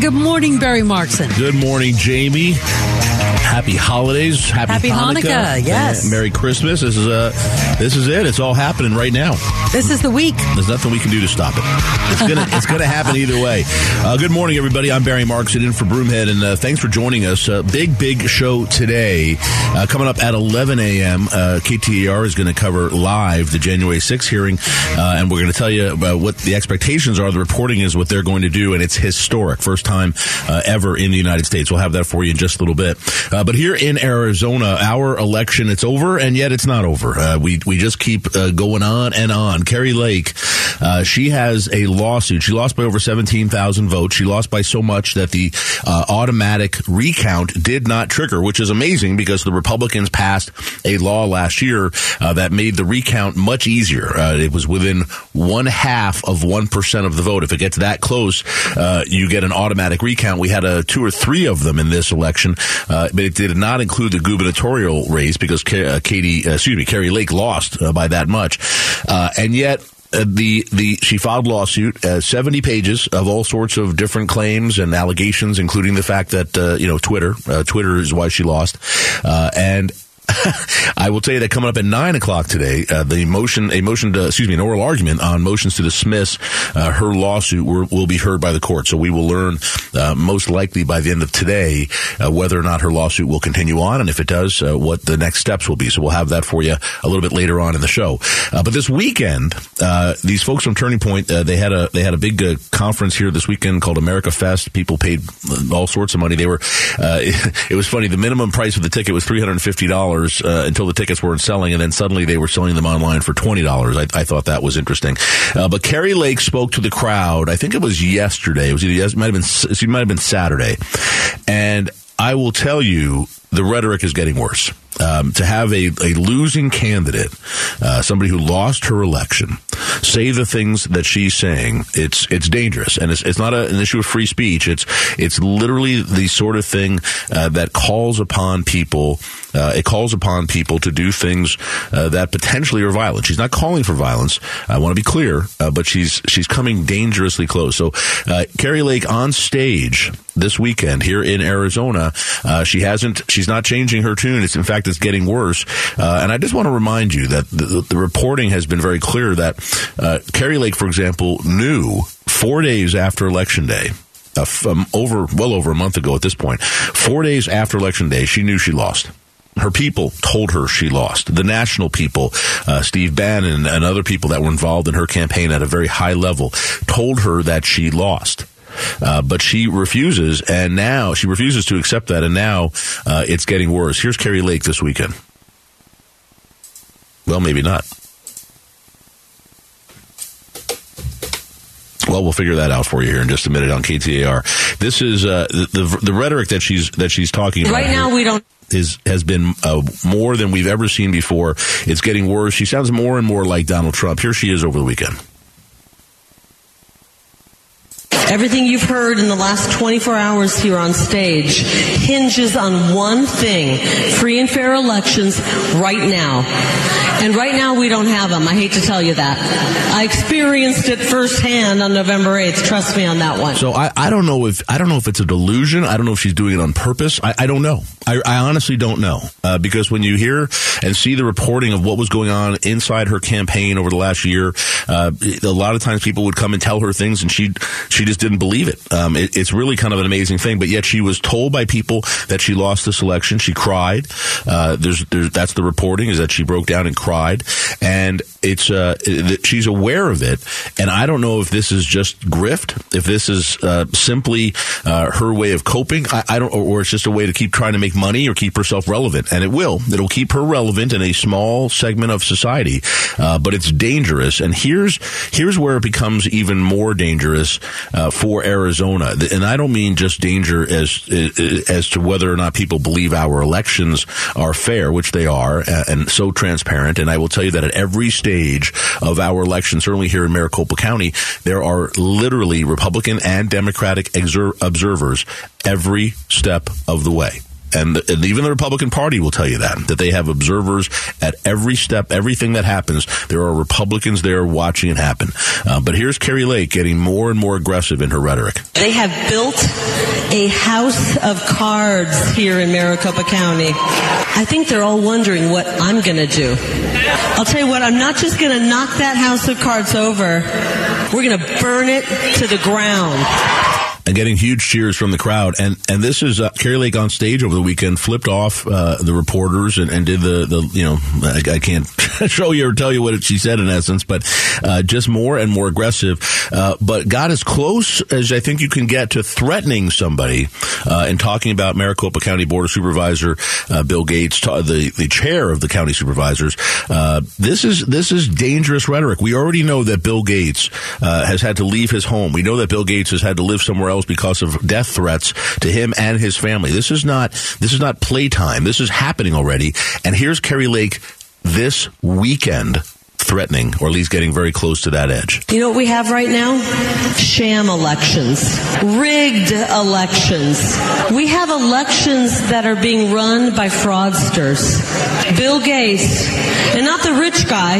Good morning, Barry Markson. Good morning, Jamie. Happy holidays. Happy, Happy Hanukkah, yes. Merry Christmas. This is uh this is it. It's all happening right now. This is the week. There's nothing we can do to stop it. It's gonna it's gonna happen either way. Uh, good morning, everybody. I'm Barry Markson in for Broomhead, and uh, thanks for joining us. Uh, big big show today. Uh, coming up at 11 a.m. Uh, KTAR is going to cover live the January 6th hearing, uh, and we're going to tell you about what the expectations are. The reporting is what they're going to do, and it's historic, first time uh, ever in the United States. We'll have that for you in just a little bit. Uh, but here in Arizona, our election it's over, and yet it's not over. Uh, we we just keep uh, going on and on. Kari Lake, uh, she has a lawsuit. She lost by over seventeen thousand votes. She lost by so much that the uh, automatic recount did not trigger, which is amazing because the Republicans passed a law last year uh, that made the recount much easier. Uh, it was within one half of one percent of the vote. If it gets that close, uh, you get an automatic recount. We had a two or three of them in this election, uh, but it did not include the gubernatorial race because Katie, excuse me, Kari Lake lost by that much, uh, and yet. Uh, the the she filed lawsuit, uh, seventy pages of all sorts of different claims and allegations, including the fact that uh, you know Twitter, uh, Twitter is why she lost, and I will tell you that coming up at nine o'clock today, uh, the motion, a motion to, excuse me, an oral argument on motions to dismiss uh, her lawsuit will, will be heard by the court. So we will learn uh, most likely by the end of today uh, whether or not her lawsuit will continue on, and if it does, uh, what the next steps will be. So we'll have that for you a little bit later on in the show. Uh, but this weekend, these folks from Turning Point, they had a they had a big conference here this weekend called America Fest. People paid all sorts of money. They were, uh, it, was funny. The minimum price of the ticket was three hundred and fifty dollars uh, until the tickets weren't selling, and then suddenly they were selling them online for twenty dollars. I, I thought that was interesting. Uh, but Kari Lake spoke to the crowd. I think it was yesterday. It was either it might have been it might have been Saturday, and I will tell you the rhetoric is getting worse. Um, to have a, a losing candidate, uh, somebody who lost her election, say the things that she's saying, it's it's dangerous, and it's it's not a, an issue of free speech. It's it's literally the sort of thing uh, that calls upon people. Uh, it calls upon people to do things uh, that potentially are violent. She's not calling for violence. I want to be clear, uh, but she's she's coming dangerously close. So, uh, Kari Lake on stage this weekend here in Arizona, uh, she hasn't. She's not changing her tune. It's in fact it's getting worse. Uh, and I just want to remind you that the, the reporting has been very clear that Kari Lake, for example, knew four days after Election Day. Uh, over well over a month ago at this point, four days after election day, she knew she lost her people told her she lost. The national people, uh, Steve Bannon and other people that were involved in her campaign at a very high level, told her that she lost. Uh, but she refuses, and now she refuses to accept that, and now uh, it's getting worse. Here's Kari Lake this weekend. Well, maybe not. Well, we'll figure that out for you here in just a minute on KTAR. This is uh, the, the the rhetoric that she's that she's talking about. Right now, here we don't. Is has been uh, more than we've ever seen before. It's getting worse. She sounds more and more like Donald Trump. Here she is over the weekend. Everything you've heard in the last 24 hours here on stage hinges on one thing free and fair elections right now. And right now we don't have them. I hate to tell you that. I experienced it firsthand on November 8th. Trust me on that one. So I, I don't know if I don't know if it's a delusion. I don't know if she's doing it on purpose. I, I don't know. I, I honestly don't know uh, because when you hear and see the reporting of what was going on inside her campaign over the last year, uh, a lot of times people would come and tell her things, and she she just didn't believe it. Um, it. It's really kind of an amazing thing. But yet she was told by people that she lost this election. She cried. Uh, there's, there's that's the reporting is that she broke down and cried, and it's uh, that she's aware of it. And I don't know if this is just grift, if this is uh, simply uh, her way of coping. I, I don't, or, or it's just a way to keep trying to make money or keep herself relevant. And it will. It'll keep her relevant in a small segment of society. Uh, but it's dangerous. And here's here's where it becomes even more dangerous uh, for Arizona. And I don't mean just danger as as to whether or not people believe our elections are fair, which they are, and so transparent. And I will tell you that at every stage of our election, certainly here in Maricopa County, there are literally Republican and Democratic exer- observers every step of the way. And, and even the Republican Party will tell you that, that they have observers at every step, everything that happens. There are Republicans there watching it happen. Uh, but here's Kari Lake getting more and more aggressive in her rhetoric. They have built a house of cards here in Maricopa County. I think they're all wondering what I'm going to do. I'll tell you what, I'm not just going to knock that house of cards over. We're going to burn it to the ground and getting huge cheers from the crowd. And and this is uh, Kari Lake on stage over the weekend, flipped off uh, the reporters and, and did the the you know I, I can't show you or tell you what she said in essence, but uh, just more and more aggressive. Uh, but got as close as I think you can get to threatening somebody uh, and talking about Maricopa County Board of Supervisor uh, Bill Gates, the the chair of the county supervisors. this is this is dangerous rhetoric. We already know that Bill Gates has had to leave his home. We know that Bill Gates has had to live somewhere else because of death threats to him and his family. This is not this is not playtime. This is happening already. And here's Kari Lake this weekend threatening or at least getting very close to that edge. You know what we have right now? Sham elections, rigged elections. We have elections that are being run by fraudsters. Bill Gates, and not the rich guy.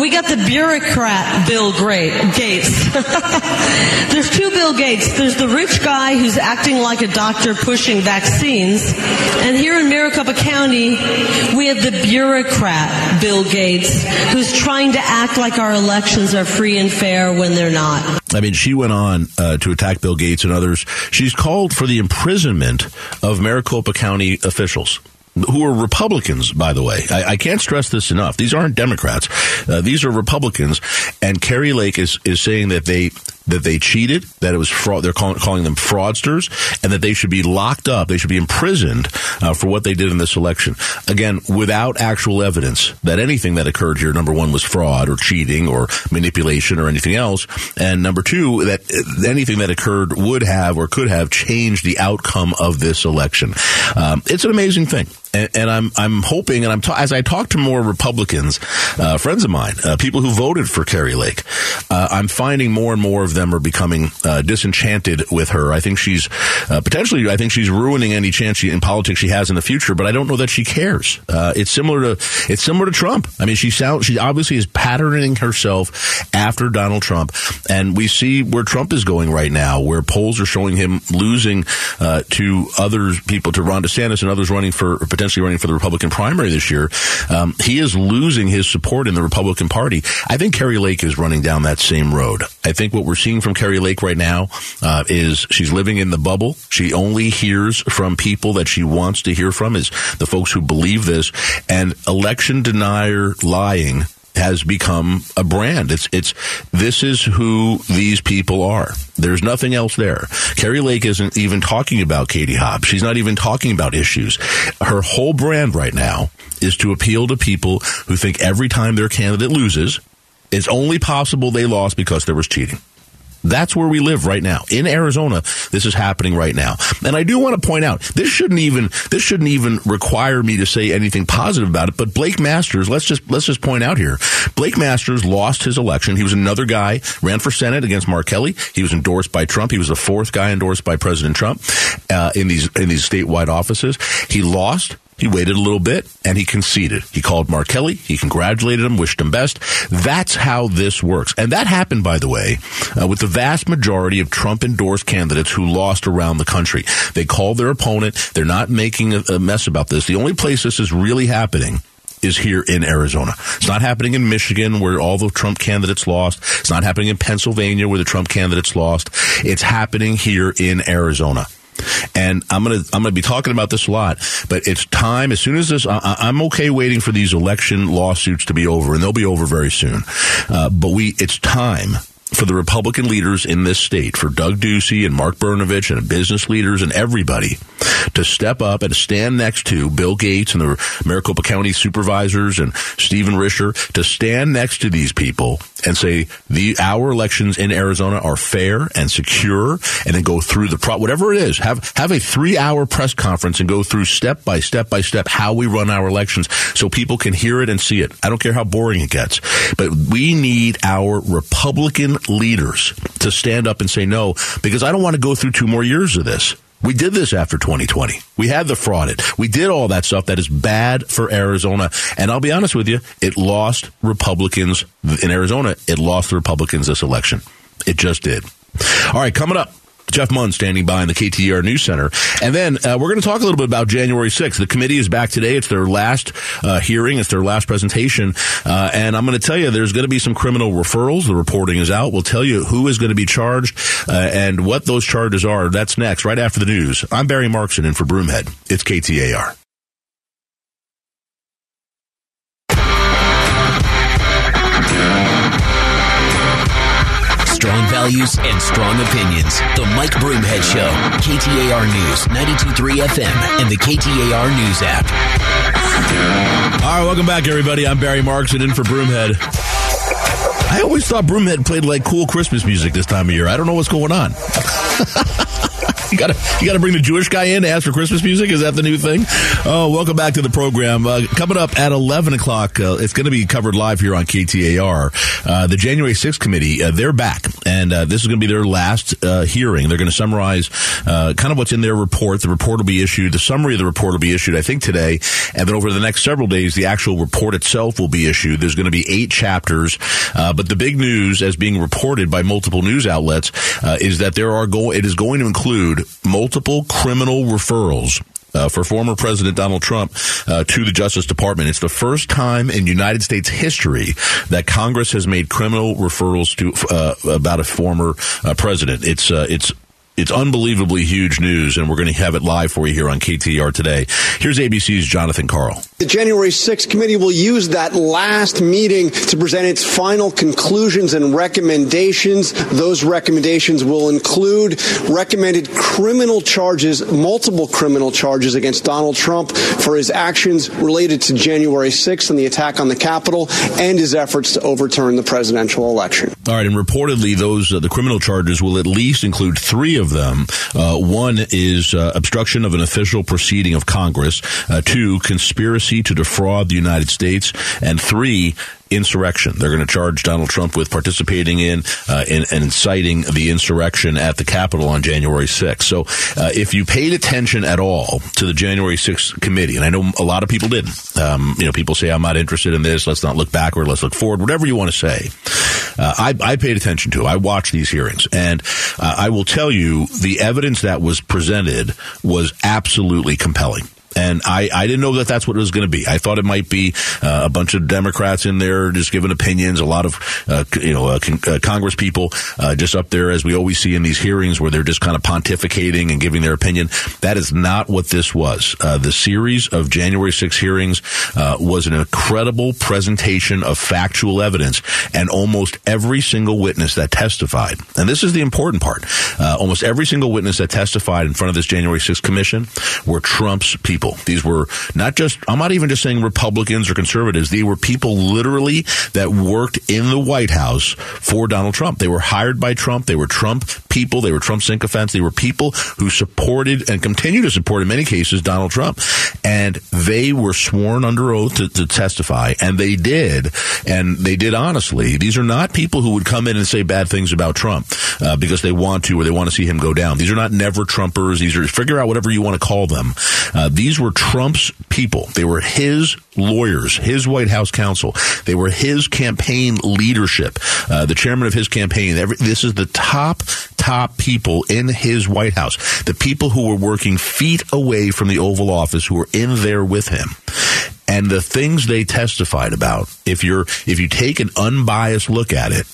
We got the bureaucrat Bill Gates. There's two Bill Gates. There's the rich guy who's acting like a doctor pushing vaccines. And here in Maricopa County, we have the bureaucrat Bill Gates who's trying to act like our elections are free and fair when they're not. I mean, she went on uh, to attack Bill Gates and others. She's called for the imprisonment of Maricopa County officials who are Republicans, by the way. I, I, can't stress this enough. These aren't Democrats. Uh, these are Republicans. And Kari Lake is, is saying that they that they cheated, that it was fraud. They're calling, calling them fraudsters, and that they should be locked up. They should be imprisoned uh, for what they did in this election. Again, without actual evidence that anything that occurred here, number one, was fraud or cheating or manipulation or anything else, and number two, that anything that occurred would have or could have changed the outcome of this election. Um, it's an amazing thing and, and, I'm I'm hoping, and I'm ta- as I talk to more Republicans, uh, friends of mine, uh, people who voted for Kari Lake, uh, I'm finding more and more of them are becoming uh, disenchanted with her. I think she's uh, potentially, I think she's ruining any chance she, in politics she has in the future. But I don't know that she cares. Uh, it's similar to it's similar to Trump. I mean, she sound she obviously is patterning herself after Donald Trump, and we see where Trump is going right now, where polls are showing him losing to other people, to Ron DeSantis and others running for potentially running for the Republican primary this year, um, he is losing his support in the Republican Party. I think Kari Lake is running down that same road. I think what we're seeing from Kari Lake right now uh, is she's living in the bubble. She only hears from people that she wants to hear from, is the folks who believe this, and election denier lying has become a brand. It's it's this is who these people are. There's nothing else there. Kari Lake isn't even talking about Katie Hobbs. She's not even talking about issues. Her whole brand right now is to appeal to people who think every time their candidate loses, it's only possible they lost because there was cheating. That's where we live right now. In Arizona, this is happening right now. And I do want to point out, this shouldn't even, this shouldn't even require me to say anything positive about it, but Blake Masters, let's just, let's just point out here. Blake Masters lost his election. He was another guy, ran for Senate against Mark Kelly. He was endorsed by Trump. He was the fourth guy endorsed by President Trump, uh, in these, in these statewide offices. He lost. He waited a little bit and he conceded. He called Mark Kelly. He congratulated him, wished him best. That's how this works. And that happened, by the way, uh, with the vast majority of Trump endorsed candidates who lost around the country. They called their opponent. They're not making a, a mess about this. The only place this is really happening is here in Arizona. It's not happening in Michigan where all the Trump candidates lost. It's not happening in Pennsylvania where the Trump candidates lost. It's happening here in Arizona. And I'm gonna I'm gonna be talking about this a lot, but it's time. As soon as this, I, am okay waiting for these election lawsuits to be over, and they'll be over very soon. Uh, but we, it's time for the Republican leaders in this state, for Doug Ducey and Mark Brnovich and business leaders and everybody to step up and stand next to Bill Gates and the Maricopa County supervisors and Stephen Richer to stand next to these people and say the our elections in Arizona are fair and secure and then go through the pro whatever it is have have a 3 hour press conference and go through step by step by step how we run our elections so people can hear it and see it. I don't care how boring it gets but we need our Republican leaders to stand up and say no because I don't want to go through two more years of this we did this after 2020. We had the frauded. We did all that stuff that is bad for Arizona. And I'll be honest with you, it lost Republicans in Arizona. It lost the Republicans this election. It just did. All right, coming up. Jeff Munn standing by in the KTAR News Center. And then uh, we're going to talk a little bit about January 6th. The committee is back today. It's their last uh, hearing. It's their last presentation. Uh, and I'm going to tell you, there's going to be some criminal referrals. The reporting is out. We'll tell you who is going to be charged uh, and what those charges are. That's next, right after the news. I'm Barry Markson in for Broomhead. It's KTAR. Values and strong opinions. The Mike Broomhead Show. KTAR News, 92.3 FM, and the KTAR News app. All right, welcome back, everybody. I'm Barry Markson in for Broomhead. I always thought Broomhead played like cool Christmas music this time of year. I don't know what's going on. you gotta you gotta bring the Jewish guy in to ask for Christmas music. Is that the new thing? Oh, welcome back to the program. Uh, coming up at eleven o'clock, uh, it's going to be covered live here on KTAR. Uh, the January 6th committee, uh, they're back, and uh, this is going to be their last uh, hearing. They're going to summarize kind of what's in their report. The report will be issued. The summary of the report will be issued, I think, today, and then over the next several days, the actual report itself will be issued. There's going to be eight chapters, but the big news, as being reported by multiple news outlets, is that there are go- it is going to include multiple criminal referrals uh, for former President Donald Trump uh, to the Justice Department. It's the first time in United States history that Congress has made criminal referrals to uh, about a former uh, president. It's uh, it's it's unbelievably huge news, and we're going to have it live for you here on KTAR today. Here's ABC's Jonathan Karl. The January 6th committee will use that last meeting to present its final conclusions and recommendations. Those recommendations will include recommended criminal charges, multiple criminal charges against Donald Trump for his actions related to January 6th and the attack on the Capitol and his efforts to overturn the presidential election. All right, and reportedly, those uh, the criminal charges will at least include three of them. Uh, one is uh, obstruction of an official proceeding of Congress. Uh, two, conspiracy to defraud the United States, and three, insurrection. They're going to charge Donald Trump with participating in, uh, in and inciting the insurrection at the Capitol on January 6th. So, uh, if you paid attention at all to the January 6th committee, and I know a lot of people didn't, um, you know, people say I'm not interested in this. Let's not look backward. Let's look forward. Whatever you want to say. Uh, I, I, paid attention to. I watched these hearings, and uh, I will tell you the evidence that was presented was absolutely compelling. And I, I didn't know that that's what it was going to be. I thought it might be uh, a bunch of Democrats in there just giving opinions, a lot of, uh, you know, uh, con- uh, Congress people uh, just up there, as we always see in these hearings where they're just kind of pontificating and giving their opinion. That is not what this was. Uh, the series of January 6 hearings was an incredible presentation of factual evidence, and almost every single witness that testified, and this is the important part, almost every single witness that testified in front of this January 6 commission were Trump's people people. These were not just, I'm not even just saying Republicans or conservatives. They were people literally that worked in the White House for Donald Trump. They were hired by Trump. They were Trump people. They were Trump sycophants. They were people who supported and continue to support, in many cases, Donald Trump. And they were sworn under oath to, to testify. And they did. And they did honestly. These are not people who would come in and say bad things about Trump uh, because they want to or they want to see him go down. These are not never Trumpers. These are, figure out whatever you want to call them. Uh, these these were Trump's people. They were his lawyers, his White House counsel. They were his campaign leadership, uh, the chairman of his campaign. Every, this is the top, top people in his White House. The people who were working feet away from the Oval Office who were in there with him and the things they testified about if you're if you take an unbiased look at it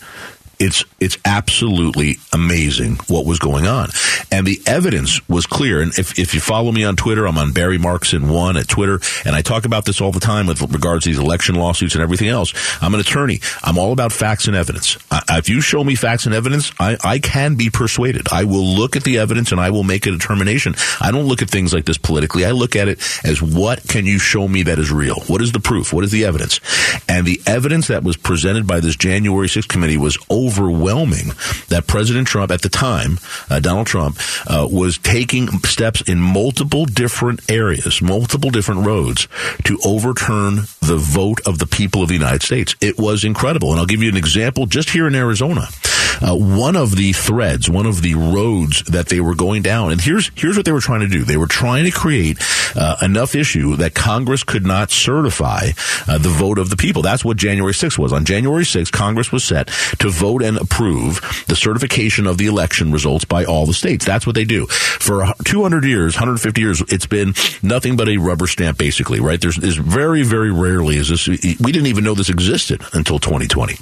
it's it's absolutely amazing what was going on, and the evidence was clear. And if, if you follow me on Twitter, I'm on Barry Markson one at Twitter, and I talk about this all the time with regards to these election lawsuits and everything else. I'm an attorney. I'm all about facts and evidence. I, if you show me facts and evidence, I, I can be persuaded. I will look at the evidence and I will make a determination. I don't look at things like this politically. I look at it as what can you show me that is real? What is the proof? What is the evidence? And the evidence that was presented by this January 6th committee was overwhelming that President Trump at the time, uh, Donald Trump, uh, was taking steps in multiple different areas, multiple different roads to overturn the vote of the people of the United States. It was incredible. And I'll give you an example just here in Arizona. Uh, one of the threads, one of the roads that they were going down. And here's here's what they were trying to do. They were trying to create uh, enough issue that Congress could not certify uh, the vote of the people. That's what January 6th was. On January 6th, Congress was set to vote and approve the certification of the election results by all the states. That's what they do. For 200 years, 150 years, it's been nothing but a rubber stamp, basically, right? There's, there's very, very rarely is this, we didn't even know this existed until 2020.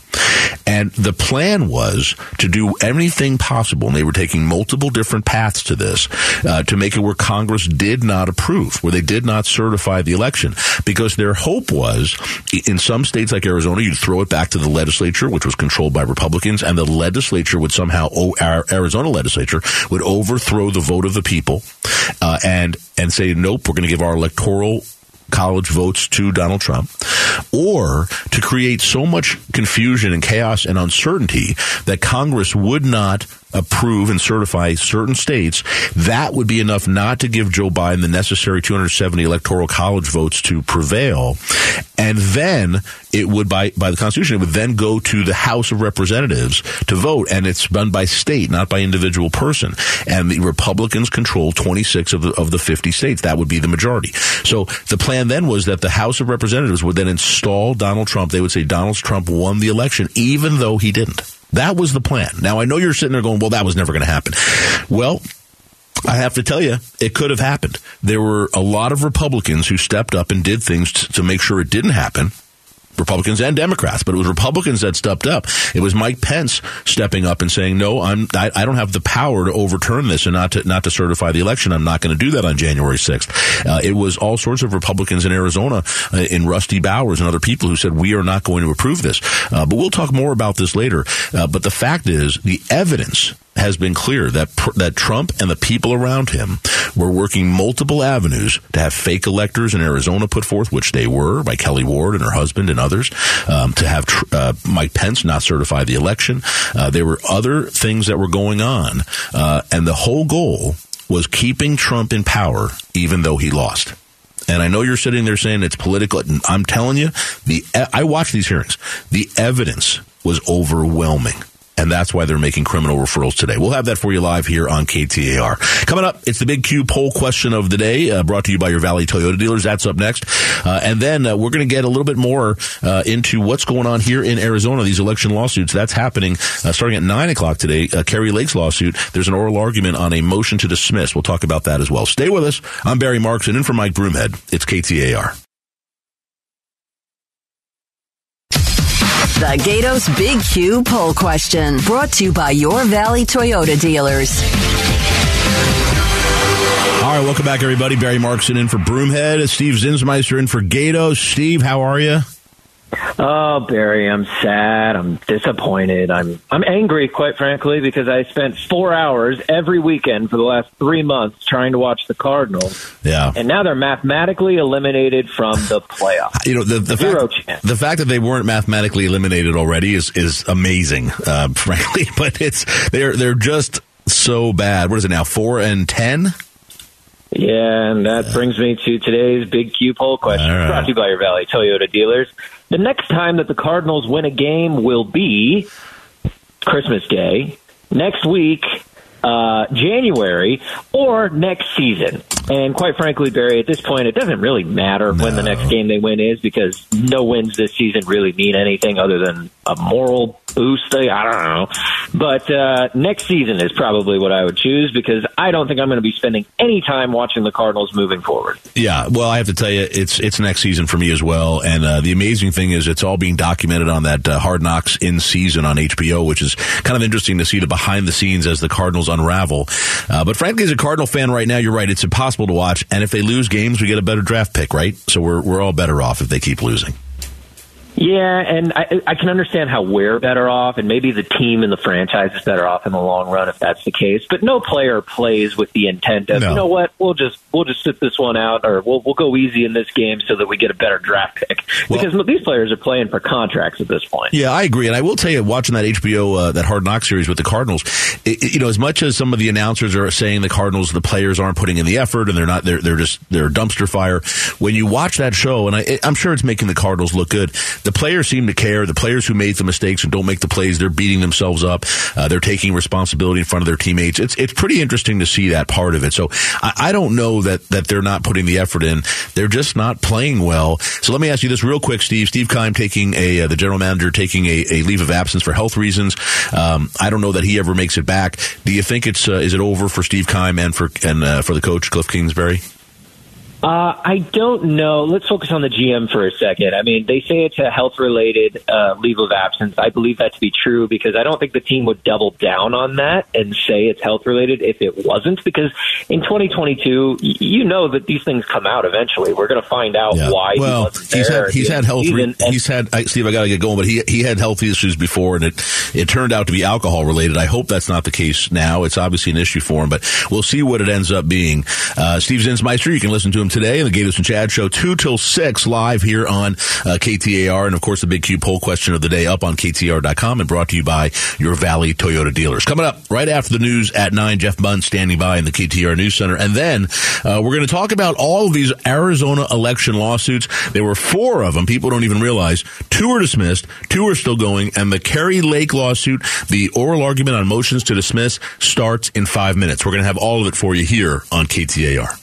And the plan was to do anything possible, and they were taking multiple different paths to this, uh, to make it where Congress did not approve, where they did not certify the election, because their hope was in some states like Arizona, you'd throw it back to the legislature, which was controlled by Republicans, and the legislature would somehow, our Arizona legislature would overthrow the vote of the people, uh, and and say, nope, we're going to give our electoral college votes to Donald Trump, or to create so much confusion and chaos and uncertainty that Congress would not approve and certify certain states, that would be enough not to give Joe Biden the necessary 270 electoral college votes to prevail. And then it would, by, by the Constitution, it would then go to the House of Representatives to vote. And it's done by state, not by individual person. And the Republicans control 26 of the, of the 50 states. That would be the majority. So the plan then was that the House of Representatives would then install Donald Trump. They would say Donald Trump won the election, even though he didn't. That was the plan. Now I know you're sitting there going, well, that was never going to happen. Well, I have to tell you, it could have happened. There were a lot of Republicans who stepped up and did things to make sure it didn't happen. Republicans and Democrats, but it was Republicans that stepped up. It was Mike Pence stepping up and saying, "No, I'm I, I don't have the power to overturn this and not to not to certify the election. I'm not going to do that on January 6th." Uh, it was all sorts of Republicans in Arizona, uh, in Rusty Bowers and other people who said, "We are not going to approve this." Uh, but we'll talk more about this later. Uh, but the fact is, the evidence has been clear that that Trump and the people around him were working multiple avenues to have fake electors in Arizona put forth, which they were by Kelli Ward and her husband and others, um, to have uh, Mike Pence not certify the election. Uh, there were other things that were going on, uh, and the whole goal was keeping Trump in power, even though he lost. And I know you're sitting there saying it's political. I'm telling you, the I watched these hearings. The evidence was overwhelming and that's why they're making criminal referrals today. We'll have that for you live here on KTAR. Coming up, it's the big Q poll question of the day, uh, brought to you by your Valley Toyota dealers. That's up next, uh, and then uh, we're going to get a little bit more uh, into what's going on here in Arizona. These election lawsuits that's happening uh, starting at nine o'clock today. Uh, Kari Lake's lawsuit. There's an oral argument on a motion to dismiss. We'll talk about that as well. Stay with us. I'm Barry Markson in for Mike Broomhead. It's KTAR. The Gaydos Big Q poll question brought to you by your Valley Toyota dealers. All right, welcome back, everybody. Barry Markson in for Broomhead. Steve Zinsmeister in for Gaydos. Steve, how are you? Oh, Barry, I'm sad. I'm disappointed. I'm I'm angry, quite frankly, because I spent four hours every weekend for the last three months trying to watch the Cardinals. Yeah, and now they're mathematically eliminated from the playoffs. You know, the, the Zero fact, chance. the fact that they weren't mathematically eliminated already is is amazing, uh, frankly. But it's they're they're just so bad. What is it now? Four and ten. Yeah, and that brings me to today's big Q poll question, right. brought to you by your Valley Toyota dealers. The next time that the Cardinals win a game will be Christmas Day, next week, uh, January, or next season. And quite frankly, Barry, at this point, it doesn't really matter when the next game they win is because no wins this season really mean anything other than a moral boost. I don't know. But uh, next season is probably what I would choose because I don't think I'm going to be spending any time watching the Cardinals moving forward. Yeah, well, I have to tell you, it's it's next season for me as well. And uh, the amazing thing is, it's all being documented on that uh, Hard Knocks in season on HBO, which is kind of interesting to see the behind the scenes as the Cardinals unravel. Uh, but frankly, as a Cardinal fan right now, you're right; it's impossible to watch. And if they lose games, we get a better draft pick, right? So we're we're all better off if they keep losing. Yeah, and I, I can understand how we're better off, and maybe the team and the franchise is better off in the long run if that's the case. But no player plays with the intent of, No. you know what, we'll just we'll just sit this one out, or we'll we'll go easy in this game so that we get a better draft pick. Well- because these players are playing for contracts at this point. Yeah, I agree, and I will tell you, watching that HBO uh, that Hard Knock series with the Cardinals, it, it- you know, as much as some of the announcers are saying the Cardinals, the players aren't putting in the effort, and they're not, they're they're just they're dumpster fire. When you watch that show, and I, I'm sure it's making the Cardinals look good, the the players seem to care. The players who made the mistakes and don't make the plays, they're beating themselves up. Uh, they're taking responsibility in front of their teammates. It's it's pretty interesting to see that part of it. So I, I don't know that that they're not putting the effort in. They're just not playing well. So let me ask you this real quick, Steve. Steve Keim taking a uh, the general manager taking a, a, leave of absence for health reasons. Um, I don't know that he ever makes it back. Do you think it's uh, is it over for Steve Keim and for and uh, for the coach Cliff Kingsbury? Uh, I don't know. Let's focus on the GM for a second. I mean, they say it's a health related uh, leave of absence. I believe that to be true because I don't think the team would double down on that and say it's health related if it wasn't. Because in 2022, you know that these things come out eventually. We're going to find out yeah. why. Well, he he's had he's had health. Re- he's had I, Steve. I got to get going, but he he had health issues before, and it it turned out to be alcohol related. I hope that's not the case now. It's obviously an issue for him, but we'll see what it ends up being. Uh, Steve Zinsmeister, you can listen to him today in the Gaydos and Chad show, 2 till 6 live here on uh, KTAR. And of course, the big Q poll question of the day up on KTAR.com and brought to you by your Valley Toyota dealers. Coming up right after the news at 9, Jeff Bunn standing by in the KTAR News Center. And then uh, we're going to talk about all of these Arizona election lawsuits. There were four of them. People don't even realize. Two are dismissed, two are still going. And the Kari Lake lawsuit, the oral argument on motions to dismiss starts in five minutes. We're going to have all of it for you here on KTAR.